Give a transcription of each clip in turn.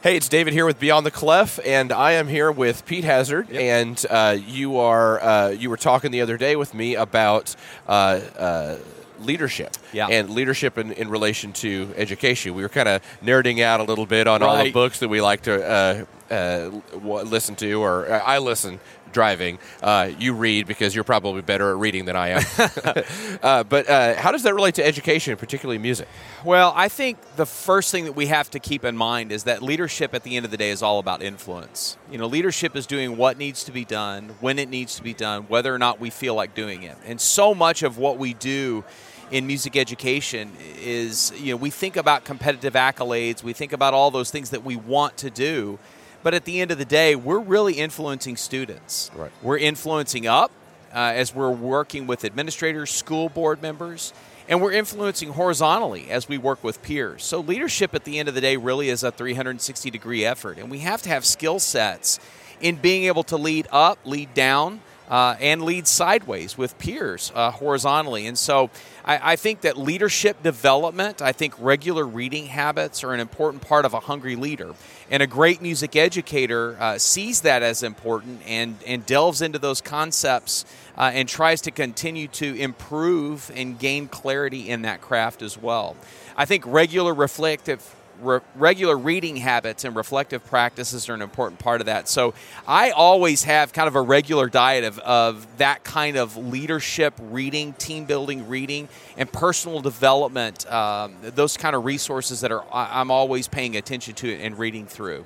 Hey, it's David here with Beyond the Clef, and I am here with Pete Hazard. Yep. And uh, you are uh, you were talking the other day with me about uh, uh, leadership Yeah. and leadership in, in relation to education. We were kind of nerding out a little bit on all the books that we like to uh, uh, w- listen to, or I listen driving. Uh, you read because you're probably better at reading than I am. uh, but uh, how does that relate to education, particularly music? Well, I think the first thing that we have to keep in mind is that leadership at the end of the day is all about influence. You know, leadership is doing what needs to be done, when it needs to be done, whether or not we feel like doing it. And so much of what we do in music education is, you know, we think about competitive accolades, we think about all those things that we want to do. But at the end of the day, we're really influencing students. Right. We're influencing up uh, as we're working with administrators, school board members, and we're influencing horizontally as we work with peers. So, leadership at the end of the day really is a 360 degree effort, and we have to have skill sets in being able to lead up, lead down, uh, and lead sideways with peers uh, horizontally. And so I, I think that leadership development, I think regular reading habits are an important part of a hungry leader. And a great music educator uh, sees that as important and, and delves into those concepts uh, and tries to continue to improve and gain clarity in that craft as well. I think regular reflective re- regular reading habits and reflective practices are an important part of that. So I always have kind of a regular diet of, of that kind of leadership reading, team building reading, and personal development. Um, those kind of resources that are I'm always paying attention to and reading through.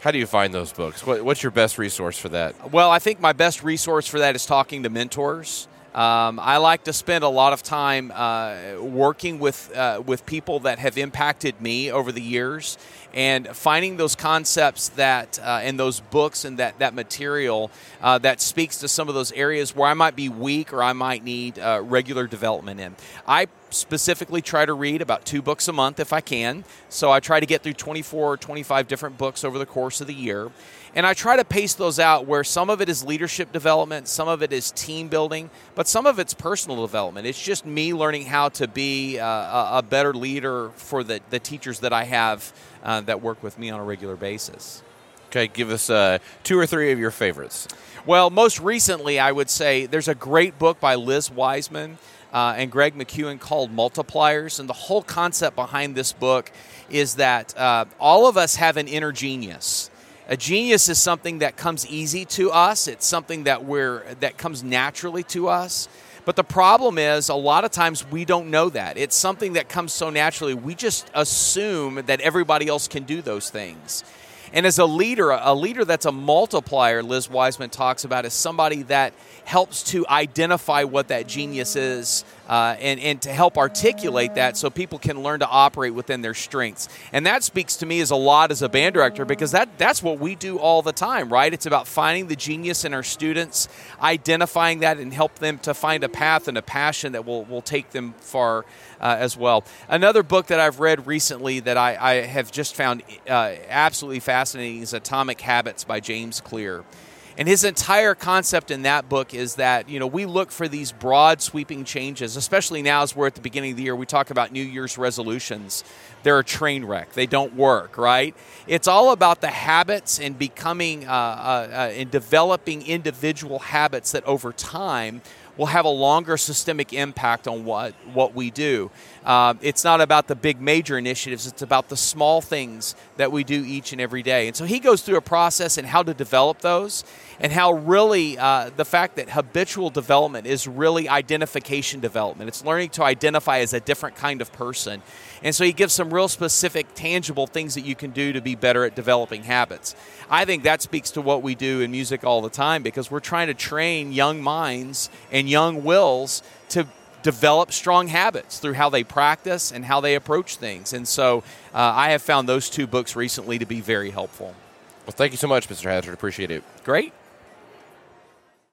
How do you find those books? What, what's your best resource for that? Well, I think my best resource for that is talking to mentors. Um, I like to spend a lot of time uh, working with uh, with people that have impacted me over the years, and finding those concepts that uh, and those books and that that material uh, that speaks to some of those areas where I might be weak or I might need uh, regular development in. I specifically try to read about two books a month if I can. So I try to get through 24 or 25 different books over the course of the year. And I try to pace those out where some of it is leadership development, some of it is team building, but some of it's personal development. It's just me learning how to be uh, a, a better leader for the, the teachers that I have uh, that work with me on a regular basis. Okay, give us uh, two or three of your favorites. Well, most recently, I would say there's a great book by Liz Wiseman uh, and Greg McKeown called Multipliers. And the whole concept behind this book is that uh, all of us have an inner genius. A genius is something that comes easy to us. It's something that we're that comes naturally to us. But the problem is, a lot of times we don't know that. It's something that comes so naturally. We just assume that everybody else can do those things. And as a leader, a leader that's a multiplier, Liz Wiseman talks about, is somebody that helps to identify what that genius is uh, and, and to help articulate that so people can learn to operate within their strengths. And that speaks to me as a lot as a band director because that, that's what we do all the time, right? It's about finding the genius in our students, identifying that, and help them to find a path and a passion that will, will take them far uh, as well. Another book that I've read recently that I, I have just found uh, absolutely fascinating is Atomic Habits by James Clear. And his entire concept in that book is that, you know, we look for these broad sweeping changes, especially now as we're at the beginning of the year. We talk about New Year's resolutions. They're a train wreck. They don't work, right? It's all about the habits and becoming uh, uh, uh, and developing individual habits that over time will have a longer systemic impact on what, what we do. Um, it's not about the big major initiatives, it's about the small things that we do each and every day. And so he goes through a process and how to develop those, and how really uh, the fact that habitual development is really identification development. It's learning to identify as a different kind of person. And so he gives some real specific, tangible things that you can do to be better at developing habits. I think that speaks to what we do in music all the time because we're trying to train young minds and young wills to develop strong habits through how they practice and how they approach things. And so uh, I have found those two books recently to be very helpful. Well, thank you so much, Mr. Hazard. Appreciate it. Great.